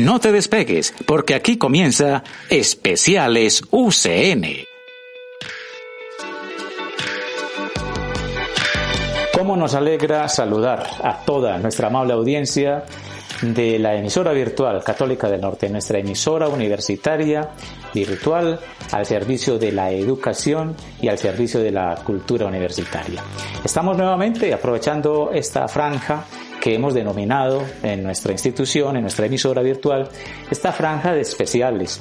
No te despegues, porque aquí comienza Especiales UCN. Cómo nos alegra saludar a toda nuestra amable audiencia de la emisora virtual Católica del Norte, nuestra emisora universitaria virtual al servicio de la educación y al servicio de la cultura universitaria. Estamos nuevamente aprovechando esta franja que hemos denominado en nuestra institución, en nuestra emisora virtual, esta franja de especiales,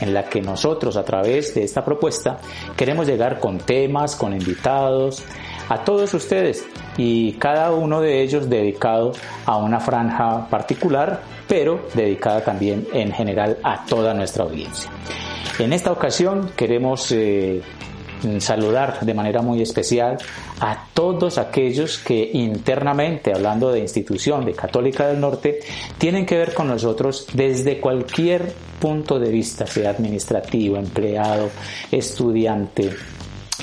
en la que nosotros a través de esta propuesta queremos llegar con temas, con invitados, a todos ustedes y cada uno de ellos dedicado a una franja particular, pero dedicada también en general a toda nuestra audiencia. En esta ocasión queremos eh, saludar de manera muy especial a todos aquellos que internamente, hablando de institución de Católica del Norte, tienen que ver con nosotros desde cualquier punto de vista, sea administrativo, empleado, estudiante,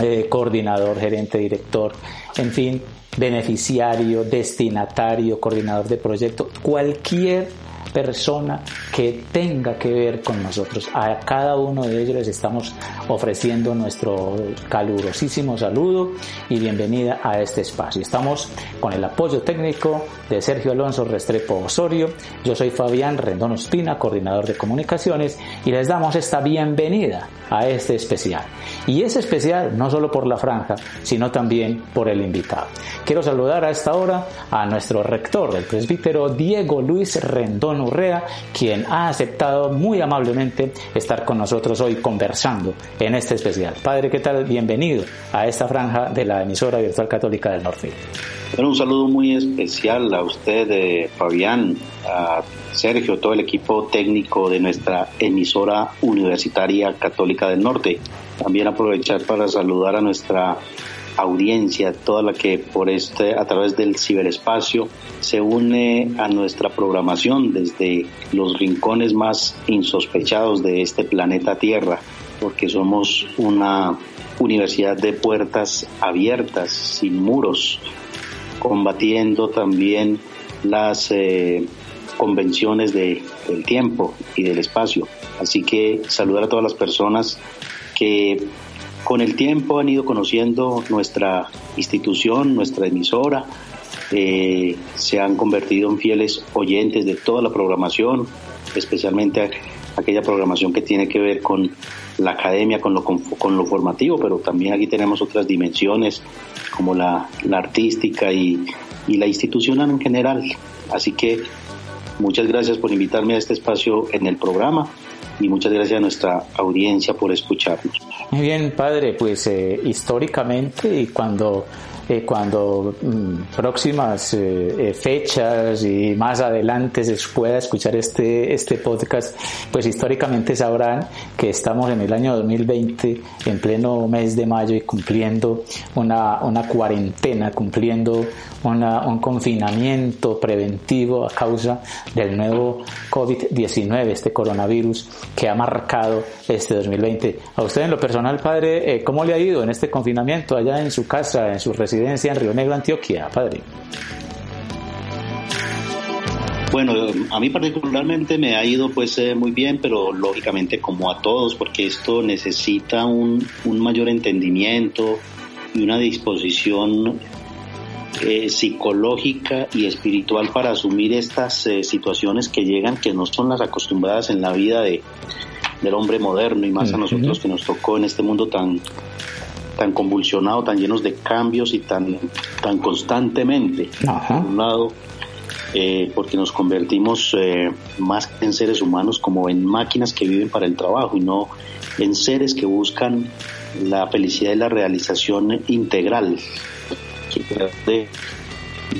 eh, coordinador, gerente, director, en fin, beneficiario, destinatario, coordinador de proyecto, cualquier persona que tenga que ver con nosotros. A cada uno de ellos les estamos ofreciendo nuestro calurosísimo saludo y bienvenida a este espacio. Estamos con el apoyo técnico de Sergio Alonso Restrepo Osorio. Yo soy Fabián Rendón Ospina, coordinador de comunicaciones, y les damos esta bienvenida a este especial. Y es especial no solo por la franja, sino también por el invitado. Quiero saludar a esta hora a nuestro rector del presbítero Diego Luis Rendón Urrea, quien ha aceptado muy amablemente estar con nosotros hoy conversando en este especial. Padre, ¿qué tal? Bienvenido a esta franja de la emisora virtual católica del norte. Un saludo muy especial a usted, eh, Fabián, a Sergio, todo el equipo técnico de nuestra emisora universitaria católica del norte. También aprovechar para saludar a nuestra audiencia, toda la que por este, a través del ciberespacio se une a nuestra programación desde los rincones más insospechados de este planeta Tierra, porque somos una universidad de puertas abiertas, sin muros, combatiendo también las eh, convenciones de, del tiempo y del espacio. Así que saludar a todas las personas que con el tiempo han ido conociendo nuestra institución, nuestra emisora, eh, se han convertido en fieles oyentes de toda la programación, especialmente aquella programación que tiene que ver con la academia, con lo, con lo formativo, pero también aquí tenemos otras dimensiones como la, artística y, y la institucional en general. Así que muchas gracias por invitarme a este espacio en el programa y muchas gracias a nuestra audiencia por escucharnos. Muy bien, padre, pues eh, históricamente y cuando eh, cuando mm, próximas eh, fechas y más adelante se pueda escuchar este, este podcast, pues históricamente sabrán que estamos en el año 2020, en pleno mes de mayo y cumpliendo una, una cuarentena, cumpliendo un confinamiento preventivo a causa del nuevo COVID-19, este coronavirus que ha marcado este 2020. A usted en lo personal, padre, eh, ¿cómo le ha ido en este confinamiento allá en su casa, en su residencia en Río Negro, Antioquia, padre? Bueno, a mí particularmente me ha ido pues eh, muy bien, pero lógicamente como a todos, porque esto necesita un, un mayor entendimiento y una disposición eh, psicológica y espiritual para asumir estas eh, situaciones que llegan, que no son las acostumbradas en la vida de, del hombre moderno y más a nosotros que nos tocó en este mundo tan tan convulsionado, tan llenos de cambios y tan, tan constantemente. Por un lado, eh, porque nos convertimos más en seres humanos como en máquinas que viven para el trabajo y no en seres que buscan la felicidad y la realización integral de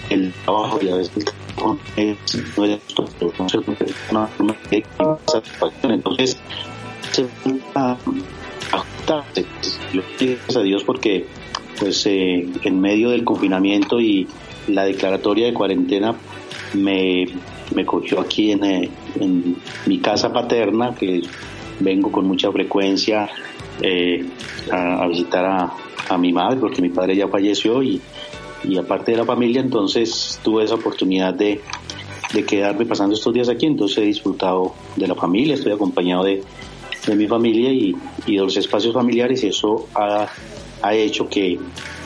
el trabajo y a veces no es una satisfacción. Entonces, se a ajustarse. Yo gracias a Dios porque pues eh, en medio del confinamiento y la declaratoria de cuarentena me, me cogió aquí en, eh, mi casa paterna, que vengo con mucha frecuencia eh, a, a, visitar a, a mi madre, porque mi padre ya falleció y, y aparte de la familia, entonces tuve esa oportunidad de, de quedarme pasando estos días aquí, entonces he disfrutado de la familia, estoy acompañado de, de mi familia y, de los espacios familiares y eso ha, ha hecho que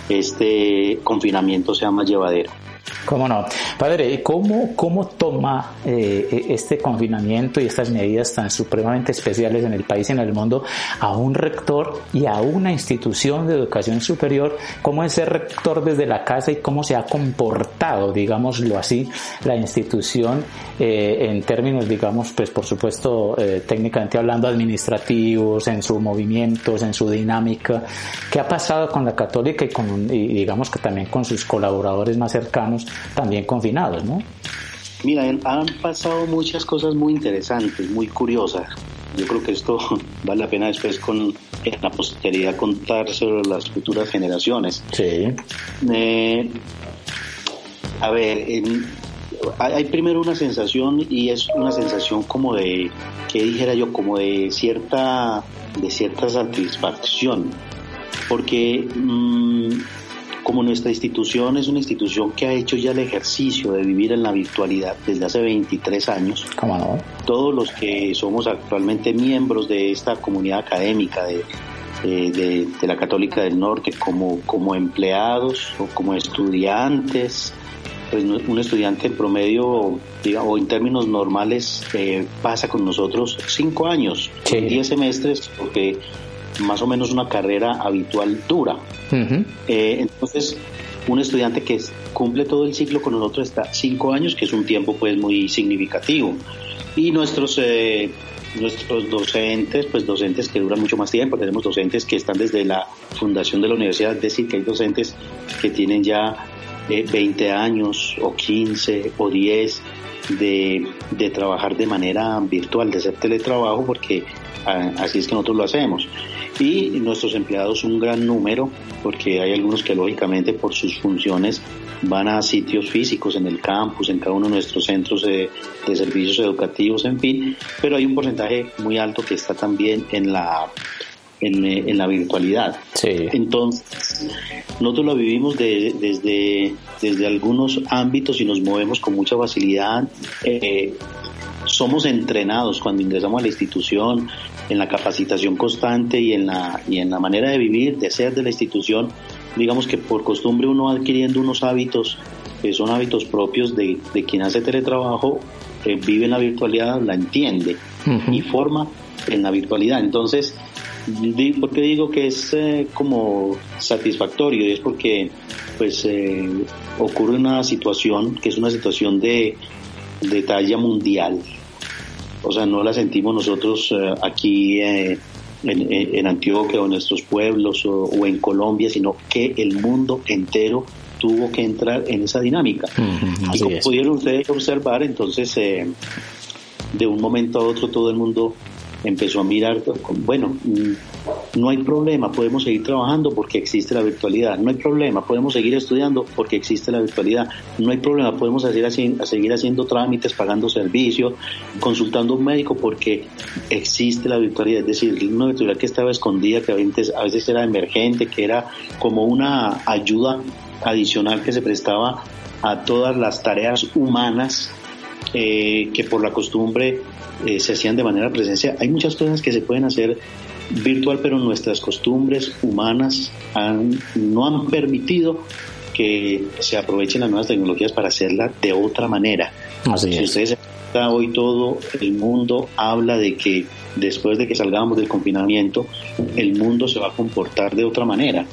este confinamiento sea más llevadero. ¿Cómo no? Padre, ¿cómo, cómo toma eh, este confinamiento y estas medidas tan supremamente especiales en el país y en el mundo a un rector y a una institución de educación superior? ¿Cómo es ser rector desde la casa y cómo se ha comportado, digámoslo así, la institución eh, en términos, digamos, pues por supuesto, eh, técnicamente hablando, administrativos, en sus movimientos, en su dinámica? ¿Qué ha pasado con la católica y, con, y digamos que también con sus colaboradores más cercanos? También confinados, ¿no? Mira, han pasado muchas cosas muy interesantes, muy curiosas. Yo creo que esto vale la pena después con en la posteridad contar sobre las futuras generaciones. Sí. Eh, a ver, hay primero una sensación y es una sensación como de, que dijera yo, como de cierta, de cierta satisfacción, porque mm, como nuestra institución es una institución que ha hecho ya el ejercicio de vivir en la virtualidad desde hace 23 años, todos los que somos actualmente miembros de esta comunidad académica de, de, la Católica del Norte, como, como empleados o como estudiantes, pues un estudiante en promedio, digamos, o en términos normales, eh, pasa con nosotros cinco años, 10 semestres, porque más o menos una carrera habitual dura. Eh, entonces, un estudiante que cumple todo el ciclo con nosotros está cinco años, que es un tiempo pues muy significativo. Y nuestros eh, nuestros docentes, pues docentes que duran mucho más tiempo, tenemos docentes que están desde la fundación de la universidad, es decir, que hay docentes que tienen ya 20 eh, años o 15 o 10 de, de trabajar de manera virtual, de hacer teletrabajo, porque ah, así es que nosotros lo hacemos. Y nuestros empleados un gran número, porque hay algunos que lógicamente por sus funciones van a sitios físicos en el campus, en cada uno de nuestros centros de, servicios educativos, en fin, pero hay un porcentaje muy alto que está también en la en, la virtualidad. Entonces, nosotros lo vivimos desde, desde algunos ámbitos y nos movemos con mucha facilidad. Eh, somos entrenados cuando ingresamos a la institución en la capacitación constante y en la, y en la manera de vivir, de ser de la institución, digamos que por costumbre uno adquiriendo unos hábitos que son hábitos propios de, de quien hace teletrabajo, que vive en la virtualidad, la entiende y forma en la virtualidad. Entonces, ¿por qué digo que es eh, como satisfactorio? Y es porque pues eh, ocurre una situación que es una situación de, de talla mundial o sea, no la sentimos nosotros eh, aquí eh, en, Antioquia o en nuestros pueblos o, en Colombia, sino que el mundo entero tuvo que entrar en esa dinámica. y como pudieron ustedes observar, entonces eh, de un momento a otro todo el mundo empezó a mirar, bueno, mm, no hay problema, podemos seguir trabajando porque existe la virtualidad, no hay problema, podemos seguir estudiando porque existe la virtualidad, no hay problema, podemos hacer así, seguir haciendo trámites, pagando servicios, consultando a un médico porque existe la virtualidad, es decir, una virtualidad que estaba escondida, que a veces era emergente, que era como una ayuda adicional que se prestaba a todas las tareas humanas eh, que por la costumbre eh, se hacían de manera presencial. Hay muchas cosas que se pueden hacer virtual, pero nuestras costumbres humanas no han permitido que se aprovechen las nuevas tecnologías para hacerla de otra manera. Así si ustedes hoy todo el mundo habla de que después de que salgamos del confinamiento, el mundo se va a comportar de otra manera.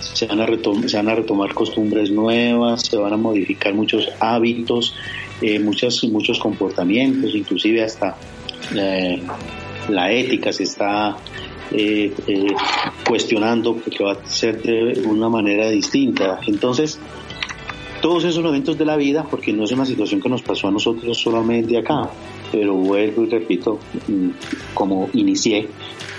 Se van, a se van a retomar costumbres nuevas, se van a modificar muchos hábitos, eh, muchos, muchos comportamientos, inclusive hasta eh, la ética se está eh, eh, cuestionando que va a ser de una manera distinta. Entonces, todos esos eventos de la vida, porque no es una situación que nos pasó a nosotros solamente acá, pero vuelvo y repito, mm, como inicié,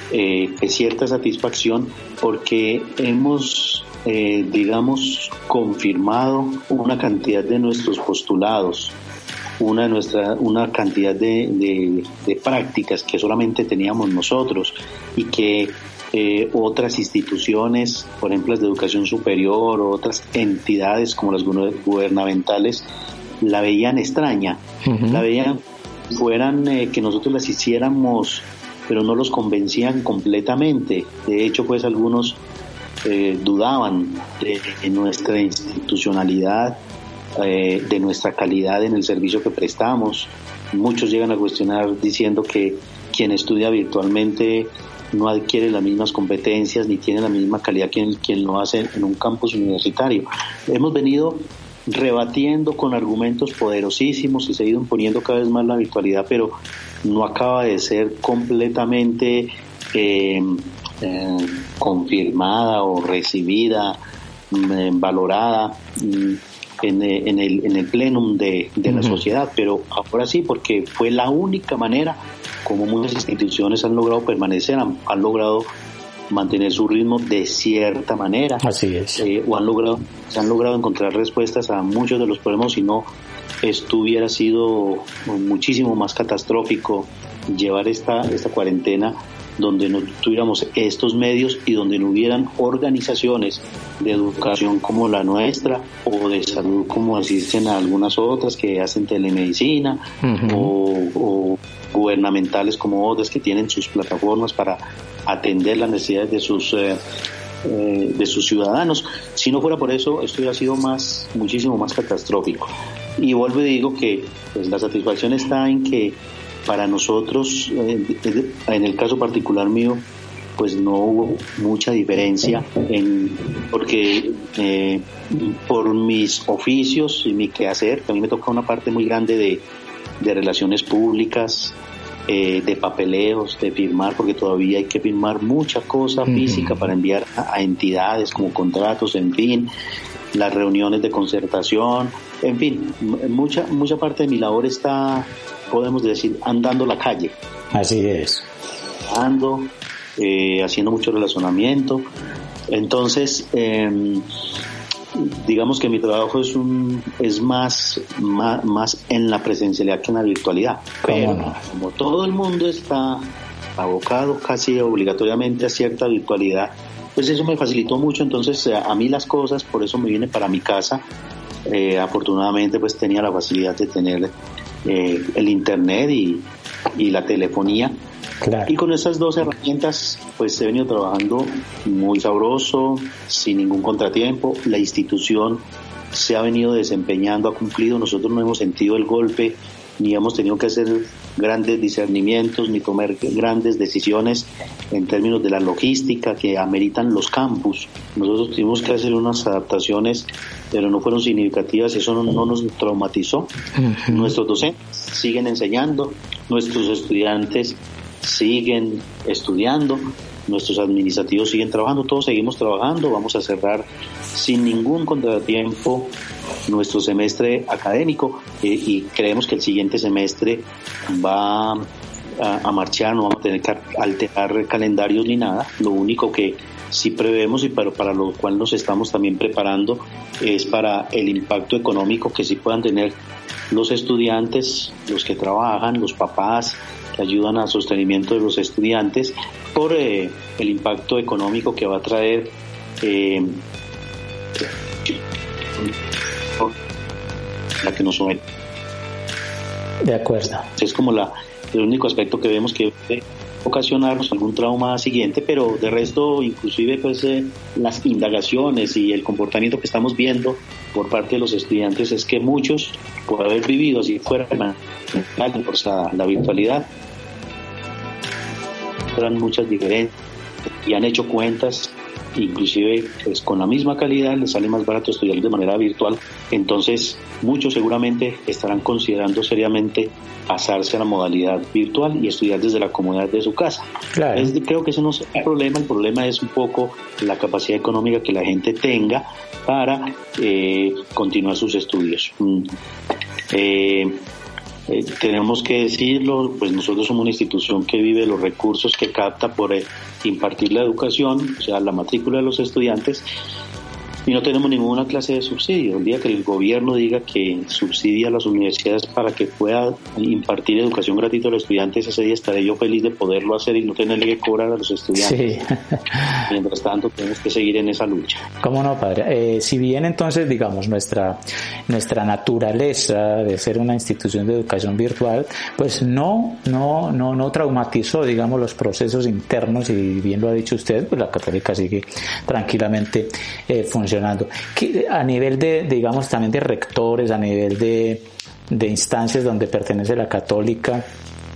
es cierta satisfacción porque hemos, digamos, confirmado una cantidad de nuestros postulados, una, nuestra, una cantidad de, de, prácticas que solamente teníamos nosotros y que eh, otras instituciones, por ejemplo las de educación superior o otras entidades como las gubernamentales, la veían extraña, la veían fueran eh, que nosotros las hiciéramos, pero no los convencían completamente. De hecho, pues algunos eh, dudaban de, nuestra institucionalidad, eh, de nuestra calidad en el servicio que prestamos. Muchos llegan a cuestionar diciendo que quien estudia virtualmente no adquiere las mismas competencias ni tiene la misma calidad que quien lo hace en un campus universitario. Hemos venido rebatiendo con argumentos poderosísimos y se ha ido imponiendo cada vez más la virtualidad, pero no acaba de ser completamente eh, eh, confirmada o recibida, mm, valorada mm, en, en, el, en el plenum de, la sociedad, pero ahora sí, porque fue la única manera como muchas instituciones han logrado permanecer, han, logrado mantener su ritmo de cierta manera. Así es. Eh, o han logrado, se han logrado encontrar respuestas a muchos de los problemas, si no, esto hubiera sido muchísimo más catastrófico llevar esta, esta cuarentena donde no tuviéramos estos medios y donde no hubieran organizaciones de educación como la nuestra o de salud como asisten a algunas otras que hacen telemedicina o, gubernamentales como otras que tienen sus plataformas para atender las necesidades de sus eh, eh, de sus ciudadanos. Si no fuera por eso, esto hubiera sido más, muchísimo más catastrófico. Y vuelvo y digo que pues, la satisfacción está en que para nosotros, eh, en el caso particular mío, pues no hubo mucha diferencia en, porque eh, por mis oficios y mi quehacer, a mí me toca una parte muy grande de, relaciones públicas, eh, de papeleos, de firmar, porque todavía hay que firmar mucha cosa física para enviar a, entidades como contratos, en fin, las reuniones de concertación, en fin, mucha, mucha parte de mi labor está podemos decir, andando la calle. Así es. Ando, eh, haciendo mucho relacionamiento. Entonces, em, digamos que mi trabajo es un es más, más, en la presencialidad que en la virtualidad. Pero como todo el mundo está abocado casi obligatoriamente a cierta virtualidad, pues eso me facilitó mucho. Entonces, a mí las cosas, por eso me vine para mi casa. Eh, afortunadamente, pues tenía la facilidad de tener eh, el internet y, la telefonía. Y con esas dos herramientas, pues he venido trabajando muy sabroso, sin ningún contratiempo. La institución se ha venido desempeñando, ha cumplido. Nosotros no hemos sentido el golpe ni hemos tenido que hacer grandes discernimientos ni tomar grandes decisiones en términos de la logística que ameritan los campus. Nosotros tuvimos que hacer unas adaptaciones, pero no fueron significativas, eso no, nos traumatizó. Nuestros docentes siguen enseñando, nuestros estudiantes siguen estudiando, nuestros administrativos siguen trabajando, todos seguimos trabajando, vamos a cerrar sin ningún contratiempo nuestro semestre académico eh, y creemos que el siguiente semestre va a, marchar, no vamos a tener que alterar calendarios ni nada, lo único que sí prevemos y para, para lo cual nos estamos también preparando es para el impacto económico que sí puedan tener los estudiantes, los que trabajan, los papás, que ayudan al sostenimiento de los estudiantes, por eh, el impacto económico que va a traer eh, la que nos somete. De acuerdo. Es como la, el único aspecto que vemos que puede ocasionarnos algún trauma siguiente, pero de resto, inclusive, pues eh, las indagaciones y el comportamiento que estamos viendo por parte de los estudiantes es que muchos, por haber vivido así fuera de manera forzada la virtualidad, eran muchas diferencias y han hecho cuentas inclusive pues con la misma calidad les sale más barato estudiar de manera virtual, entonces muchos seguramente estarán considerando seriamente pasarse a la modalidad virtual y estudiar desde la comodidad de su casa. creo que ese no es el problema, el problema es un poco la capacidad económica que la gente tenga para eh, continuar sus estudios. Mm. Eh, eh, tenemos que decirlo, pues nosotros somos una institución que vive los recursos que capta por eh, impartir la educación, o sea, la matrícula de los estudiantes, y no tenemos ninguna clase de subsidio. El día que el gobierno diga que subsidia a las universidades para que pueda impartir educación gratuita a los estudiantes, ese día estaré yo feliz de poderlo hacer y no tenerle que cobrar a los estudiantes. Mientras tanto, tenemos que seguir en esa lucha. ¿Cómo no, padre? Eh, si bien entonces, digamos, nuestra, nuestra naturaleza de ser una institución de educación virtual, pues no, no, no, no traumatizó, digamos, los procesos internos y bien lo ha dicho usted, pues la católica sigue tranquilamente eh, funcionando a nivel de, digamos, también de rectores, a nivel de, de instancias donde pertenece la católica,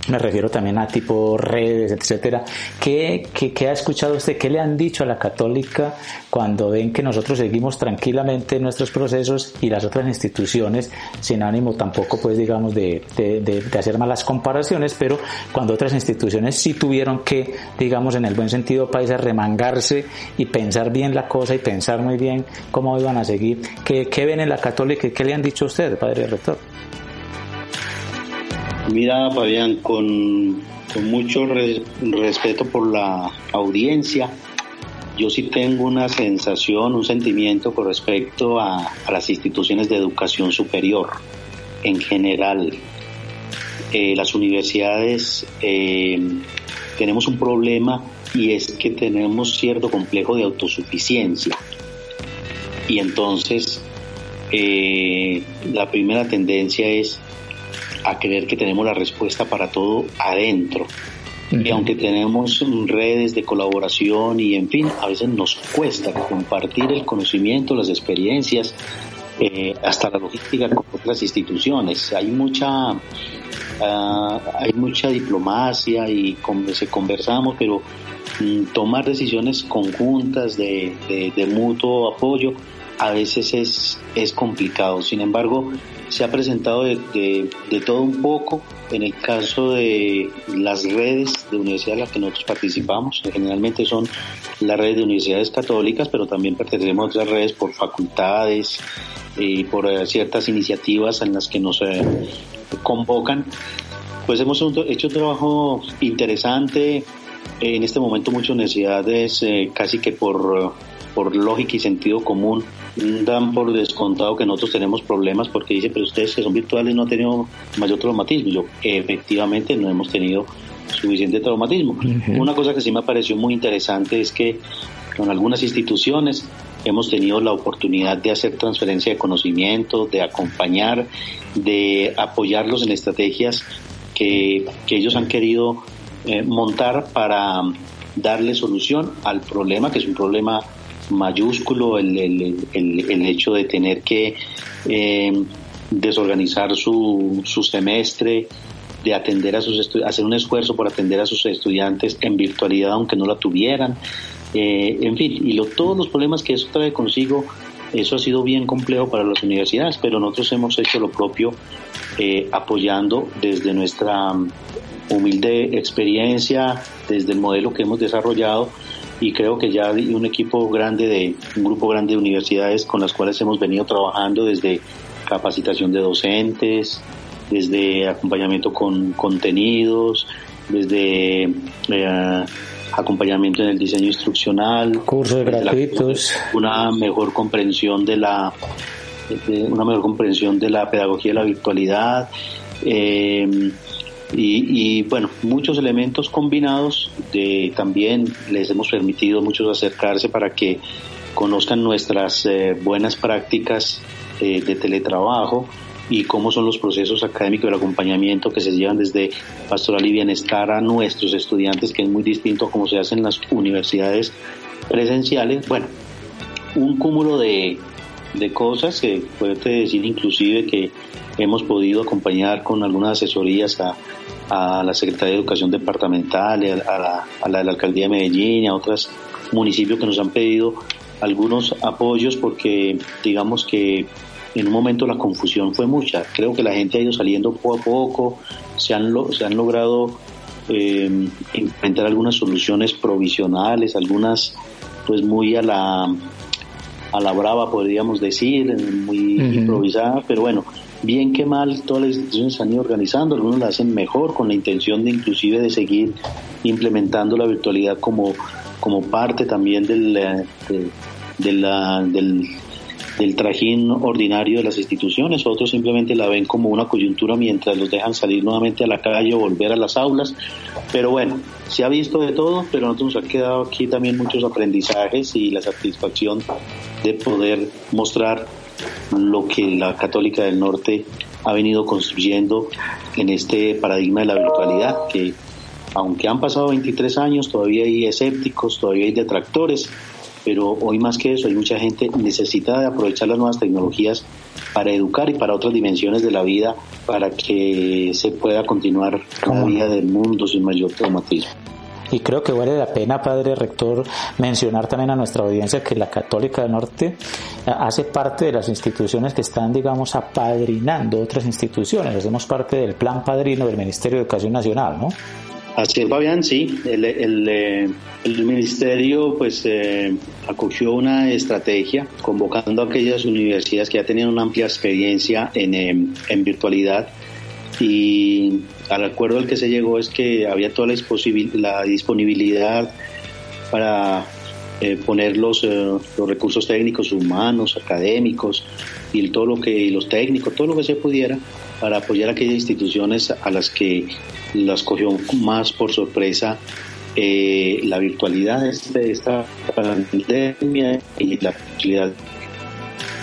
me refiero también a tipo redes, etcétera. ¿Qué, ¿Qué, ha escuchado usted? ¿Qué le han dicho a la católica cuando ven que nosotros seguimos tranquilamente nuestros procesos y las otras instituciones, sin ánimo tampoco, pues digamos, de, de, hacer malas comparaciones, pero cuando otras instituciones sí tuvieron que, digamos, en el buen sentido, país, remangarse y pensar bien la cosa y pensar muy bien cómo iban a seguir? ¿Qué, qué ven en la católica qué le han dicho a usted, padre rector? Mira, Fabián, con, mucho respeto por la audiencia, yo sí tengo una sensación, un sentimiento con respecto a, las instituciones de educación superior en general. Eh, las universidades eh, tenemos un problema y es que tenemos cierto complejo de autosuficiencia. Y entonces eh, la primera tendencia es a creer que tenemos la respuesta para todo adentro. Y aunque tenemos redes de colaboración y en fin, a veces nos cuesta compartir el conocimiento, las experiencias, eh, hasta la logística con otras instituciones. Hay mucha, ah, hay mucha diplomacia y se conversamos, pero mm, tomar decisiones conjuntas de, de, mutuo apoyo a veces es, es complicado. Sin embargo, se ha presentado de, todo un poco. En el caso de las redes de universidades en las que nosotros participamos, generalmente son las redes de universidades católicas, pero también pertenecemos a otras redes por facultades y por eh, ciertas iniciativas en las que nos eh, convocan. Pues hemos hecho un trabajo interesante. En este momento muchas universidades eh, casi que por, por lógica y sentido común dan por descontado que nosotros tenemos problemas porque dicen, pero ustedes que son virtuales no han tenido mayor traumatismo. Yo, efectivamente, no hemos tenido suficiente traumatismo. Una cosa que sí me pareció muy interesante es que con algunas instituciones hemos tenido la oportunidad de hacer transferencia de conocimiento, de acompañar, de apoyarlos en estrategias que, que ellos han querido eh, montar para darle solución al problema, que es un problema mayúsculo el, el, el, hecho de tener que eh, desorganizar su, su semestre, de atender a sus hacer un esfuerzo por atender a sus estudiantes en virtualidad aunque no la tuvieran, eh, en fin, y lo, todos los problemas que eso trae consigo, eso ha sido bien complejo para las universidades, pero nosotros hemos hecho lo propio eh, apoyando desde nuestra humilde experiencia, desde el modelo que hemos desarrollado y creo que ya hay un equipo grande de un grupo grande de universidades con las cuales hemos venido trabajando desde capacitación de docentes, desde acompañamiento con contenidos, desde eh, acompañamiento en el diseño instruccional, cursos gratuitos, una mejor comprensión de la una mejor comprensión de la pedagogía de la virtualidad. Eh, y, bueno, muchos elementos combinados de, también les hemos permitido muchos acercarse para que conozcan nuestras eh, buenas prácticas eh, de teletrabajo y cómo son los procesos académicos del acompañamiento que se llevan desde pastoral y bienestar a nuestros estudiantes, que es muy distinto a cómo se hace en las universidades presenciales. Bueno, un cúmulo de, de cosas que puede decir inclusive que hemos podido acompañar con algunas asesorías a, a la Secretaría de Educación Departamental, a la, a la de la Alcaldía de Medellín, a otros municipios que nos han pedido algunos apoyos porque digamos que en un momento la confusión fue mucha. Creo que la gente ha ido saliendo poco a poco, se han, se han logrado eh, implementar algunas soluciones provisionales, algunas pues muy a la a la brava podríamos decir, muy improvisada, pero bueno, bien que mal, todas las instituciones se han ido organizando, algunos la hacen mejor con la intención de inclusive de seguir implementando la virtualidad como, como parte también del, eh, del, del trajín ordinario de las instituciones, otros simplemente la ven como una coyuntura mientras los dejan salir nuevamente a la calle o volver a las aulas. Pero bueno, se ha visto de todo, pero nosotros nos ha quedado aquí también muchos aprendizajes y la satisfacción de poder mostrar lo que la Católica del Norte ha venido construyendo en este paradigma de la virtualidad, que aunque han pasado 23 años, todavía hay escépticos, todavía hay detractores, pero hoy más que eso hay mucha gente necesitada de aprovechar las nuevas tecnologías para educar y para otras dimensiones de la vida para que se pueda continuar la vida del mundo sin mayor traumatismo. Y creo que vale la pena, padre rector, mencionar también a nuestra audiencia que la Católica del Norte eh, hace parte de las instituciones que están, digamos, apadrinando otras instituciones. Hacemos parte del plan padrino del Ministerio de Educación Nacional, ¿no? Así es, Fabián, sí. El, el, eh, el ministerio pues eh, acogió una estrategia convocando a aquellas universidades que ya tenían una amplia experiencia en, em, en virtualidad y al acuerdo al que se llegó es que había toda la, disponibilidad para eh, poner los, los recursos técnicos humanos, académicos y todo lo que los técnicos, todo lo que se pudiera para apoyar aquellas instituciones a las que las cogió más por sorpresa eh, la virtualidad de esta pandemia y la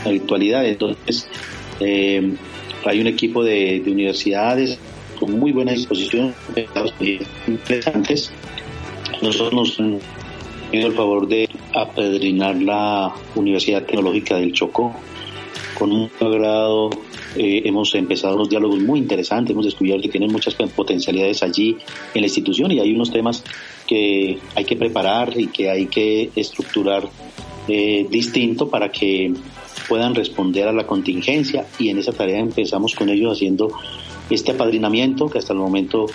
la virtualidad. Entonces, eh, hay un equipo de, universidades con muy buena disposición, interesantes. Nosotros nos hemos tenido el favor de apadrinar la Universidad Tecnológica del Chocó con un agrado eh, hemos empezado unos diálogos muy interesantes, hemos descubierto que tienen muchas potencialidades allí en la institución y hay unos temas que hay que preparar y que hay que estructurar eh, distinto para que puedan responder a la contingencia y en esa tarea empezamos con ellos haciendo este apadrinamiento que hasta el momento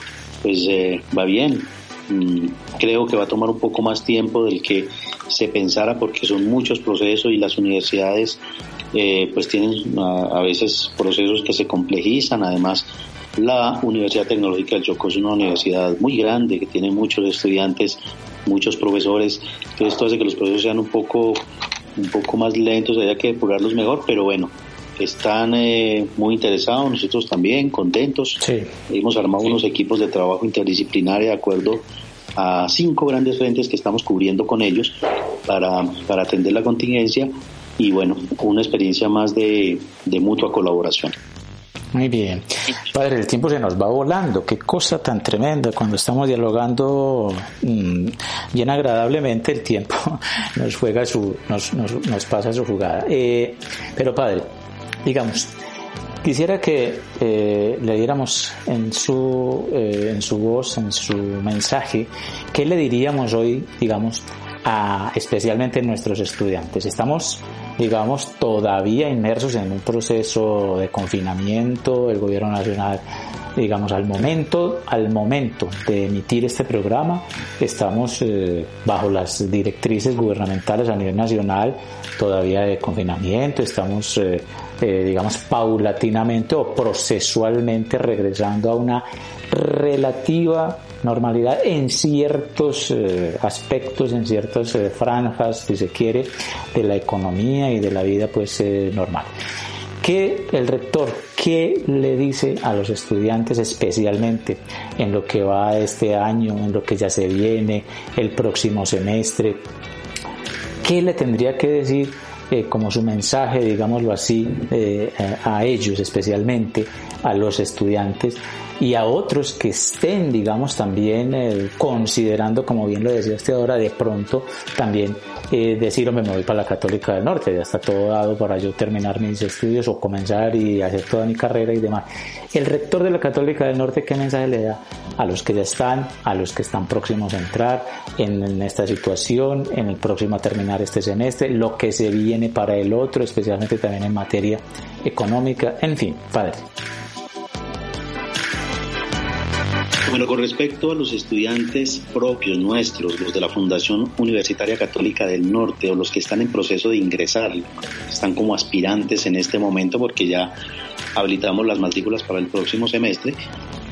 pues eh, va bien. Mm, creo que va a tomar un poco más tiempo del que se pensara porque son muchos procesos y las universidades eh, pues tienen a, veces procesos que se complejizan. Además, la Universidad Tecnológica del Chocó es una universidad muy grande que tiene muchos estudiantes, muchos profesores. Entonces, esto hace que los procesos sean un poco, un poco más lentos, haya que depurarlos mejor, pero bueno, están eh, muy interesados, nosotros también, contentos. Hemos armado unos equipos de trabajo interdisciplinario de acuerdo a cinco grandes frentes que estamos cubriendo con ellos para, para atender la contingencia y bueno, una experiencia más de, mutua colaboración. Muy bien. Padre, el tiempo se nos va volando. Qué cosa tan tremenda cuando estamos dialogando mm, bien agradablemente el tiempo nos juega su, nos, nos, pasa su jugada. Eh, pero padre, digamos, quisiera que eh, le diéramos en su, eh, en su voz, en su mensaje, ¿qué le diríamos hoy, digamos, a, especialmente nuestros estudiantes? Estamos digamos, todavía inmersos en un proceso de confinamiento. El gobierno nacional, digamos, al momento, al momento de emitir este programa, estamos eh, bajo las directrices gubernamentales a nivel nacional todavía de confinamiento. Estamos, eh, eh, digamos, paulatinamente o procesualmente regresando a una relativa normalidad en ciertos eh, aspectos, en ciertas eh, franjas, si se quiere, de la economía y de la vida pues eh, normal. ¿Qué el rector, qué le dice a los estudiantes especialmente en lo que va este año, en lo que ya se viene, el próximo semestre? ¿Qué le tendría que decir como su mensaje, digámoslo así, a ellos especialmente, a los estudiantes, y a otros que estén, digamos, también eh, considerando, como bien lo decía usted ahora, de pronto también eh, decir, me voy para la Católica del Norte, ya está todo dado para yo terminar mis estudios o comenzar y hacer toda mi carrera y demás. El rector de la Católica del Norte, ¿qué mensaje le da a los que ya están, a los que están próximos a entrar en, en esta situación, en el próximo a terminar este semestre, lo que se viene para el otro, especialmente también en materia económica, en fin, padre. Bueno, con respecto a los estudiantes propios nuestros, los de la Fundación Universitaria Católica del Norte o los que están en proceso de ingresar, están como aspirantes en este momento porque ya habilitamos las matrículas para el próximo semestre,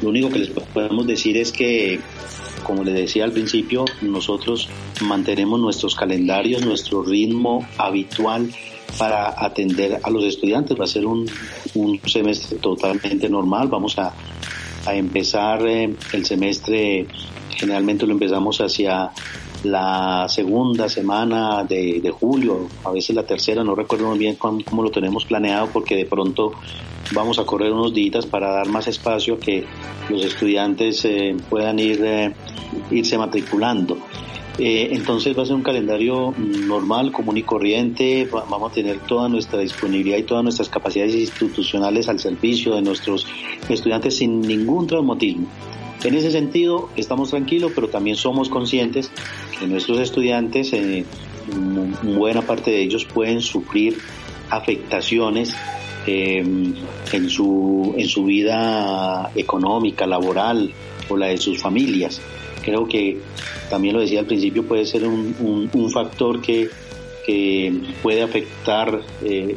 Lo único que les podemos decir es que, como les decía al principio, nosotros mantenemos nuestros calendarios, nuestro ritmo habitual para atender a los estudiantes. Va a ser un, un semestre totalmente normal. Vamos a, a empezar eh, el semestre, generalmente lo empezamos hacia la segunda semana de, julio, a veces la tercera, no recuerdo muy bien cómo, lo tenemos planeado porque de pronto vamos a correr unos días para dar más espacio a que los estudiantes eh, puedan ir eh, irse matriculando. Eh, entonces va a ser un calendario normal, común y corriente. Vamos a tener toda nuestra disponibilidad y todas nuestras capacidades institucionales al servicio de nuestros estudiantes sin ningún traumatismo. En ese sentido, estamos tranquilos, pero también somos conscientes que nuestros estudiantes, eh, buena parte de ellos pueden sufrir afectaciones eh, en, su, en su vida económica, laboral o la de sus familias. Creo que también lo decía al principio, puede ser un, un, factor que, que, puede afectar eh,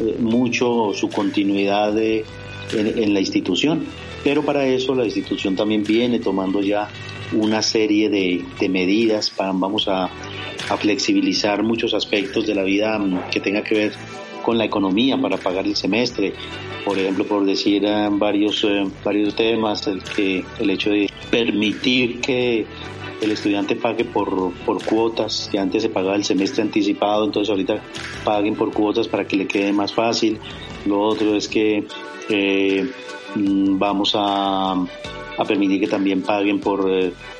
eh, mucho su continuidad en, en, la institución. Pero para eso la institución también viene tomando ya una serie de, de medidas para, vamos a, a flexibilizar muchos aspectos de la vida mm, que tenga que ver con la economía para pagar el semestre. Por ejemplo, por decir eh, varios, varios temas, el, que, el hecho de permitir que el estudiante pague por, por cuotas, que antes se pagaba el semestre anticipado, entonces ahorita paguen por cuotas para que le quede más fácil. Lo otro es que eh, mm, vamos a, a, permitir que también paguen por,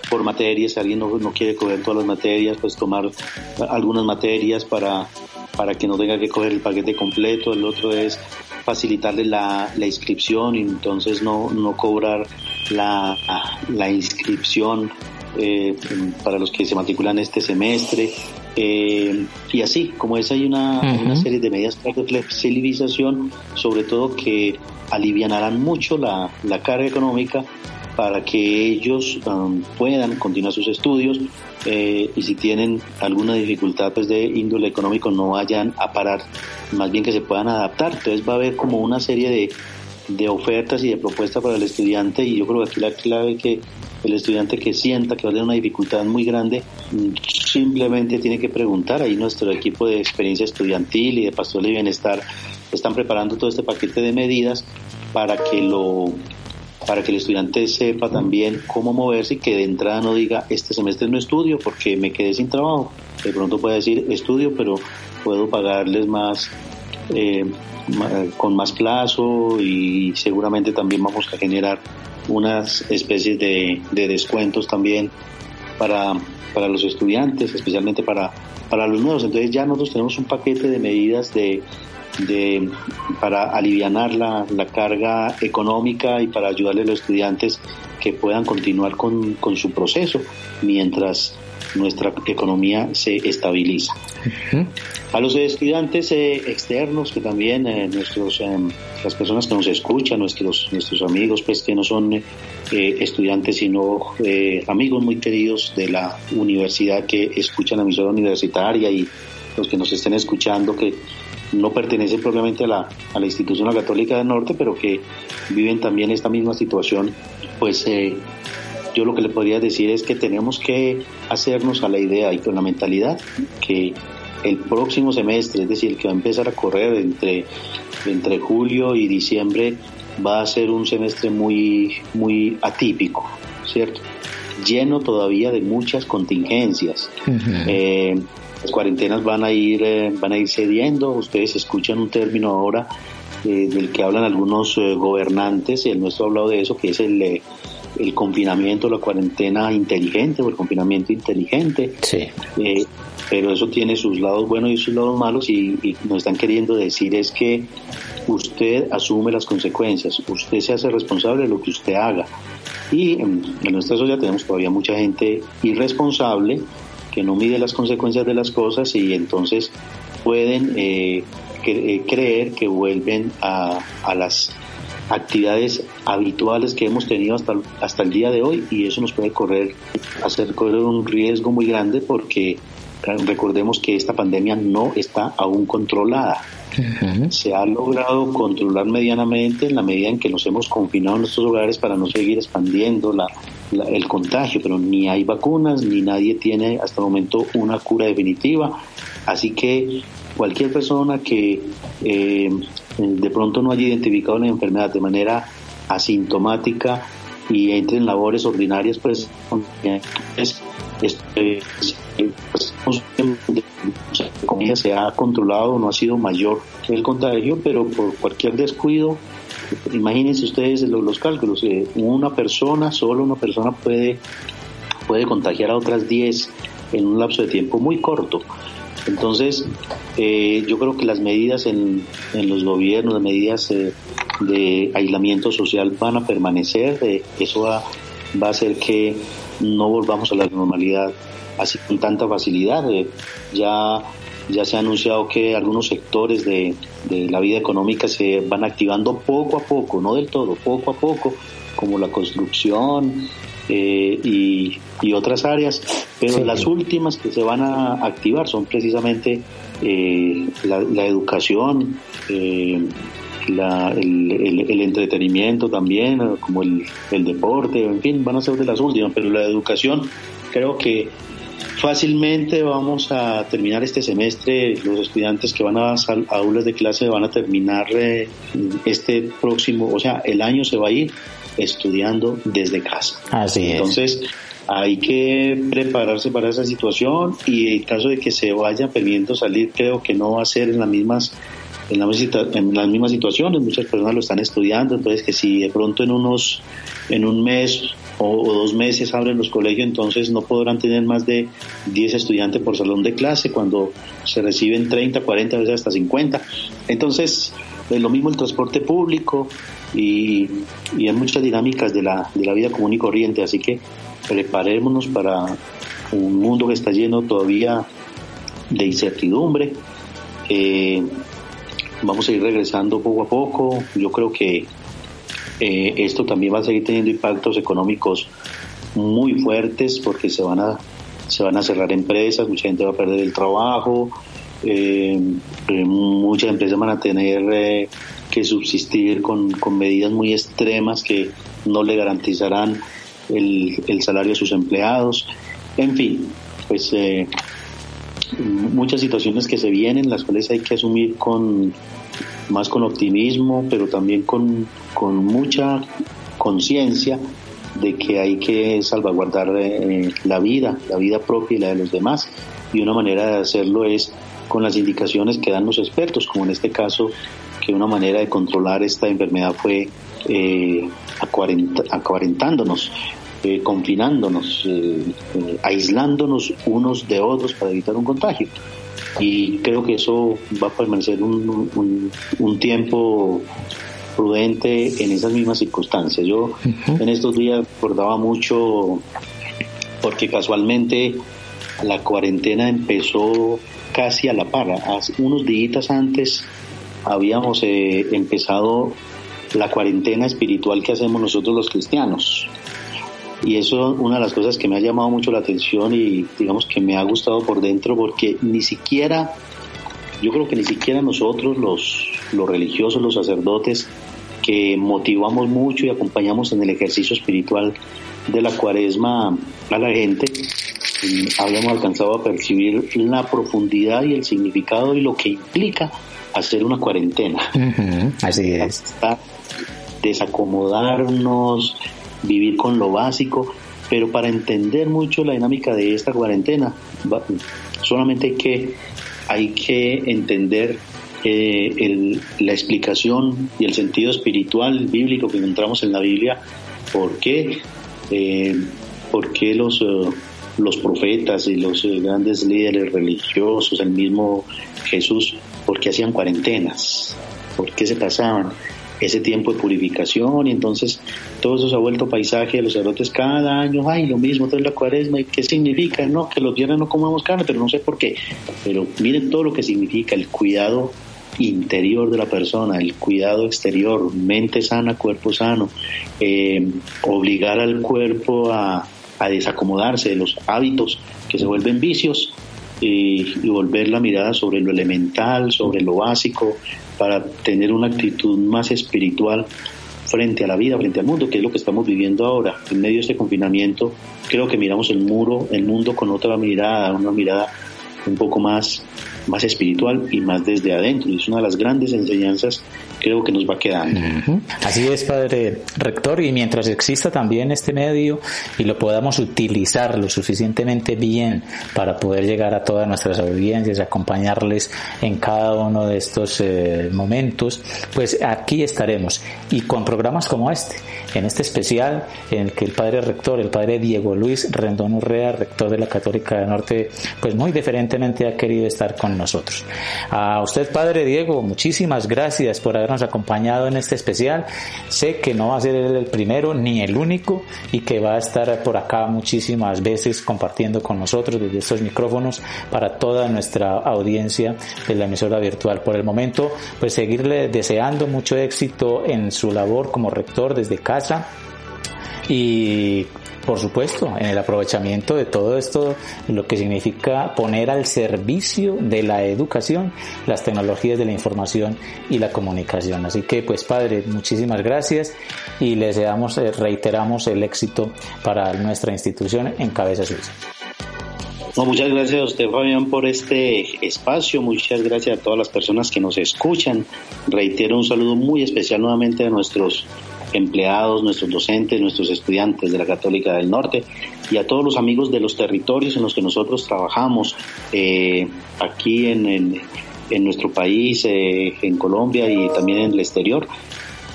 por materias, si alguien no, no quiere coger todas las materias, pues tomar algunas materias para para que no tenga que coger el paquete completo, el otro es facilitarle la, la inscripción y entonces no, no cobrar la, la inscripción eh, para los que se matriculan este semestre. Eh, y así, como es, hay una, una serie de medidas de flexibilización, sobre todo que alivianarán mucho la, la carga económica para que ellos um, puedan continuar sus estudios eh, y si tienen alguna dificultad pues, de índole económico no vayan a parar, más bien que se puedan adaptar. Entonces va a haber como una serie de, de ofertas y de propuestas para el estudiante y yo creo que aquí la clave que el estudiante que sienta que va a tener una dificultad muy grande mm, simplemente tiene que preguntar. Ahí nuestro equipo de experiencia estudiantil y de pastor de bienestar están preparando todo este paquete de medidas para que lo para que el estudiante sepa también cómo moverse y que de entrada no diga este semestre no estudio porque me quedé sin trabajo. De pronto puede decir estudio, pero puedo pagarles más eh, con más plazo y seguramente también vamos a generar unas especies de, de descuentos también para, para los estudiantes, especialmente para, para los nuevos. Entonces ya nosotros tenemos un paquete de medidas de de, para aliviar la, la, carga económica y para ayudarle a los estudiantes que puedan continuar con, con su proceso mientras nuestra economía se estabiliza. A los estudiantes eh, externos, que también eh, nuestros, eh, las personas que nos escuchan, nuestros, nuestros amigos, pues que no son estudiantes, sino amigos muy queridos de la universidad que escuchan la emisora universitaria y los que nos estén escuchando, que no pertenecen propiamente a la, a la institución católica del norte, pero que viven también esta misma situación, pues eh, yo lo que le podría decir es que tenemos que hacernos a la idea y con la mentalidad que el próximo semestre, es decir, el que va a empezar a correr entre, entre julio y diciembre, va a ser un semestre muy, muy atípico, ¿cierto? Lleno todavía de muchas contingencias las cuarentenas van a ir eh, van a ir cediendo. Ustedes escuchan un término ahora eh, del que hablan algunos eh, gobernantes y el nuestro ha hablado de eso, que es el, el confinamiento, la cuarentena inteligente o el confinamiento inteligente. Sí. pero eso tiene sus lados buenos y sus lados malos y, y nos están queriendo decir es que usted asume las consecuencias, usted se hace responsable de lo que usted haga. Y en, en nuestra sociedad tenemos todavía mucha gente irresponsable que no mide las consecuencias de las cosas y entonces pueden eh, eh, creer que vuelven a, a, las actividades habituales que hemos tenido hasta, hasta el día de hoy y eso nos puede correr, hacer correr un riesgo muy grande porque recordemos que esta pandemia no está aún controlada. Se ha logrado controlar medianamente en la medida en que nos hemos confinado en nuestros hogares para no seguir expandiendo la, el contagio, pero ni hay vacunas, ni nadie tiene hasta el momento una cura definitiva. Así que cualquier persona que eh, de pronto no haya identificado la enfermedad de manera asintomática y entre en labores ordinarias, pues, es, se ha controlado, no ha sido mayor el contagio, pero por cualquier descuido, imagínense ustedes los, cálculos, eh, una persona, solo una persona puede, puede contagiar a otras 10 en un lapso de tiempo muy corto. Entonces, eh, yo creo que las medidas en, en los gobiernos, las medidas eh, de aislamiento social van a permanecer, eso va, va a hacer que no volvamos a la normalidad así con tanta facilidad. Eh, ya, ya se ha anunciado que algunos sectores de, de la vida económica se van activando poco a poco, no del todo, poco a poco, como la construcción eh, y, y, otras áreas, pero las últimas que se van a activar son precisamente eh, la, la, educación, eh, la, el, el, entretenimiento también, como el, el deporte, en fin, van a ser de las últimas, pero la educación creo que Fácilmente vamos a terminar este semestre, los estudiantes que van a aulas de clase van a terminar eh, este próximo, o sea, el año se va a ir estudiando desde casa. Así es. Entonces, hay que prepararse para esa situación y en caso de que se vaya permitiendo salir, creo que no va a ser en las mismas en, en las mismas situaciones, muchas personas lo están estudiando, entonces que si de pronto en unos en un mes o, dos meses abren los colegios, entonces no podrán tener más de 10 estudiantes por salón de clase cuando se reciben 30, 40, veces hasta 50. Entonces, es lo mismo el transporte público y, y hay muchas dinámicas de la, de la vida común y corriente, así que preparémonos para un mundo que está lleno todavía de incertidumbre. Eh, vamos a ir regresando poco a poco. Yo creo que eh, esto también va a seguir teniendo impactos económicos muy fuertes porque se van a se van a cerrar empresas, mucha gente va a perder el trabajo, eh, eh, muchas empresas van a tener que subsistir con, con, medidas muy extremas que no le garantizarán el, el salario a sus empleados. En fin, pues muchas situaciones que se vienen, las cuales hay que asumir con más con optimismo, pero también con, con mucha conciencia de que hay que salvaguardar eh, la vida, la vida propia y la de los demás. Y una manera de hacerlo es con las indicaciones que dan los expertos, como en este caso, que una manera de controlar esta enfermedad fue eh, acuarentándonos, eh, confinándonos, eh, aislándonos unos de otros para evitar un contagio y creo que eso va a permanecer un, un, tiempo prudente en esas mismas circunstancias. Yo en estos días recordaba mucho porque casualmente la cuarentena empezó casi a la par. unos días antes habíamos eh, empezado la cuarentena espiritual que hacemos nosotros los cristianos. Y eso es una de las cosas que me ha llamado mucho la atención y digamos que me ha gustado por dentro porque ni siquiera, yo creo que ni siquiera nosotros los, los religiosos, los sacerdotes, que motivamos mucho y acompañamos en el ejercicio espiritual de la cuaresma a la gente, habíamos alcanzado a percibir la profundidad y el significado y lo que implica hacer una cuarentena. así es. Desacomodarnos, vivir con lo básico, pero para entender mucho la dinámica de esta cuarentena, solamente hay que, hay que entender eh, la explicación y el sentido espiritual bíblico que encontramos en la Biblia, por qué, eh, por qué los, eh, los profetas y los grandes líderes religiosos, el mismo Jesús, por qué hacían cuarentenas, por qué se pasaban ese tiempo de purificación y entonces todo eso se ha vuelto paisaje de los sacerdotes cada año, ay, lo mismo, toda la cuaresma, ¿y qué significa? No, que los viernes no comamos carne, pero no sé por qué. Pero miren todo lo que significa el cuidado interior de la persona, el cuidado exterior, mente sana, cuerpo sano, eh, obligar al cuerpo a, a desacomodarse de los hábitos que se vuelven vicios y, volver la mirada sobre lo elemental, sobre lo básico, para tener una actitud más espiritual frente a la vida, frente al mundo, que es lo que estamos viviendo ahora. En medio de este confinamiento, creo que miramos el muro, el mundo con otra mirada, una mirada un poco más, más espiritual y más desde adentro. Y es una de las grandes enseñanzas creo que nos va quedando. Así es, padre rector, y mientras exista también este medio y lo podamos utilizar lo suficientemente bien para poder llegar a todas nuestras audiencias, acompañarles en cada uno de estos eh, momentos, pues aquí estaremos y con programas como este, en este especial en el que el padre rector, el padre Diego Luis Rendón Urrea, rector de la Católica del Norte, pues muy diferentemente ha querido estar con nosotros. A usted, padre Diego, muchísimas gracias por habernos acompañado en este especial. Sé que no va a ser el primero ni el único y que va a estar por acá muchísimas veces compartiendo con nosotros desde estos micrófonos para toda nuestra audiencia de la emisora virtual. Por el momento, pues seguirle deseando mucho éxito en su labor como rector desde casa y por supuesto, en el aprovechamiento de todo esto, lo que significa poner al servicio de la educación las tecnologías de la información y la comunicación. Así que, pues, padre, muchísimas gracias y les deseamos, eh, reiteramos el éxito para nuestra institución en Cabeza Suiza. muchas gracias a usted, Fabián, por este espacio. Muchas gracias a todas las personas que nos escuchan. Reitero un saludo muy especial nuevamente a nuestros empleados, nuestros docentes, nuestros estudiantes de la Católica del Norte y a todos los amigos de los territorios en los que nosotros trabajamos eh, aquí en, en, nuestro país, eh, en Colombia y también en el exterior.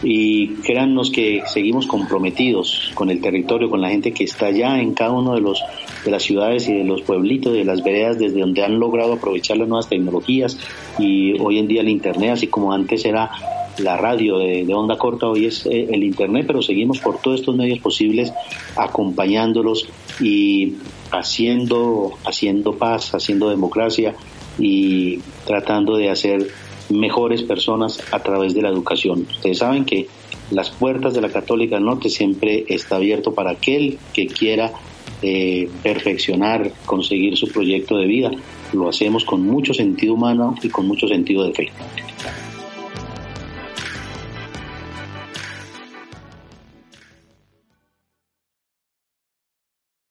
Y créannos que seguimos comprometidos con el territorio, con la gente que está allá en cada uno de los de las ciudades y de los pueblitos, de las veredas, desde donde han logrado aprovechar las nuevas tecnologías y hoy en día el internet, así como antes era la radio de, onda corta, hoy es eh, el Internet, pero seguimos por todos estos medios posibles acompañándolos y haciendo, haciendo paz, haciendo democracia y tratando de hacer mejores personas a través de la educación. Ustedes saben que las puertas de la Católica Norte siempre está abierto para aquel que quiera eh, perfeccionar, conseguir su proyecto de vida. Lo hacemos con mucho sentido humano y con mucho sentido de fe.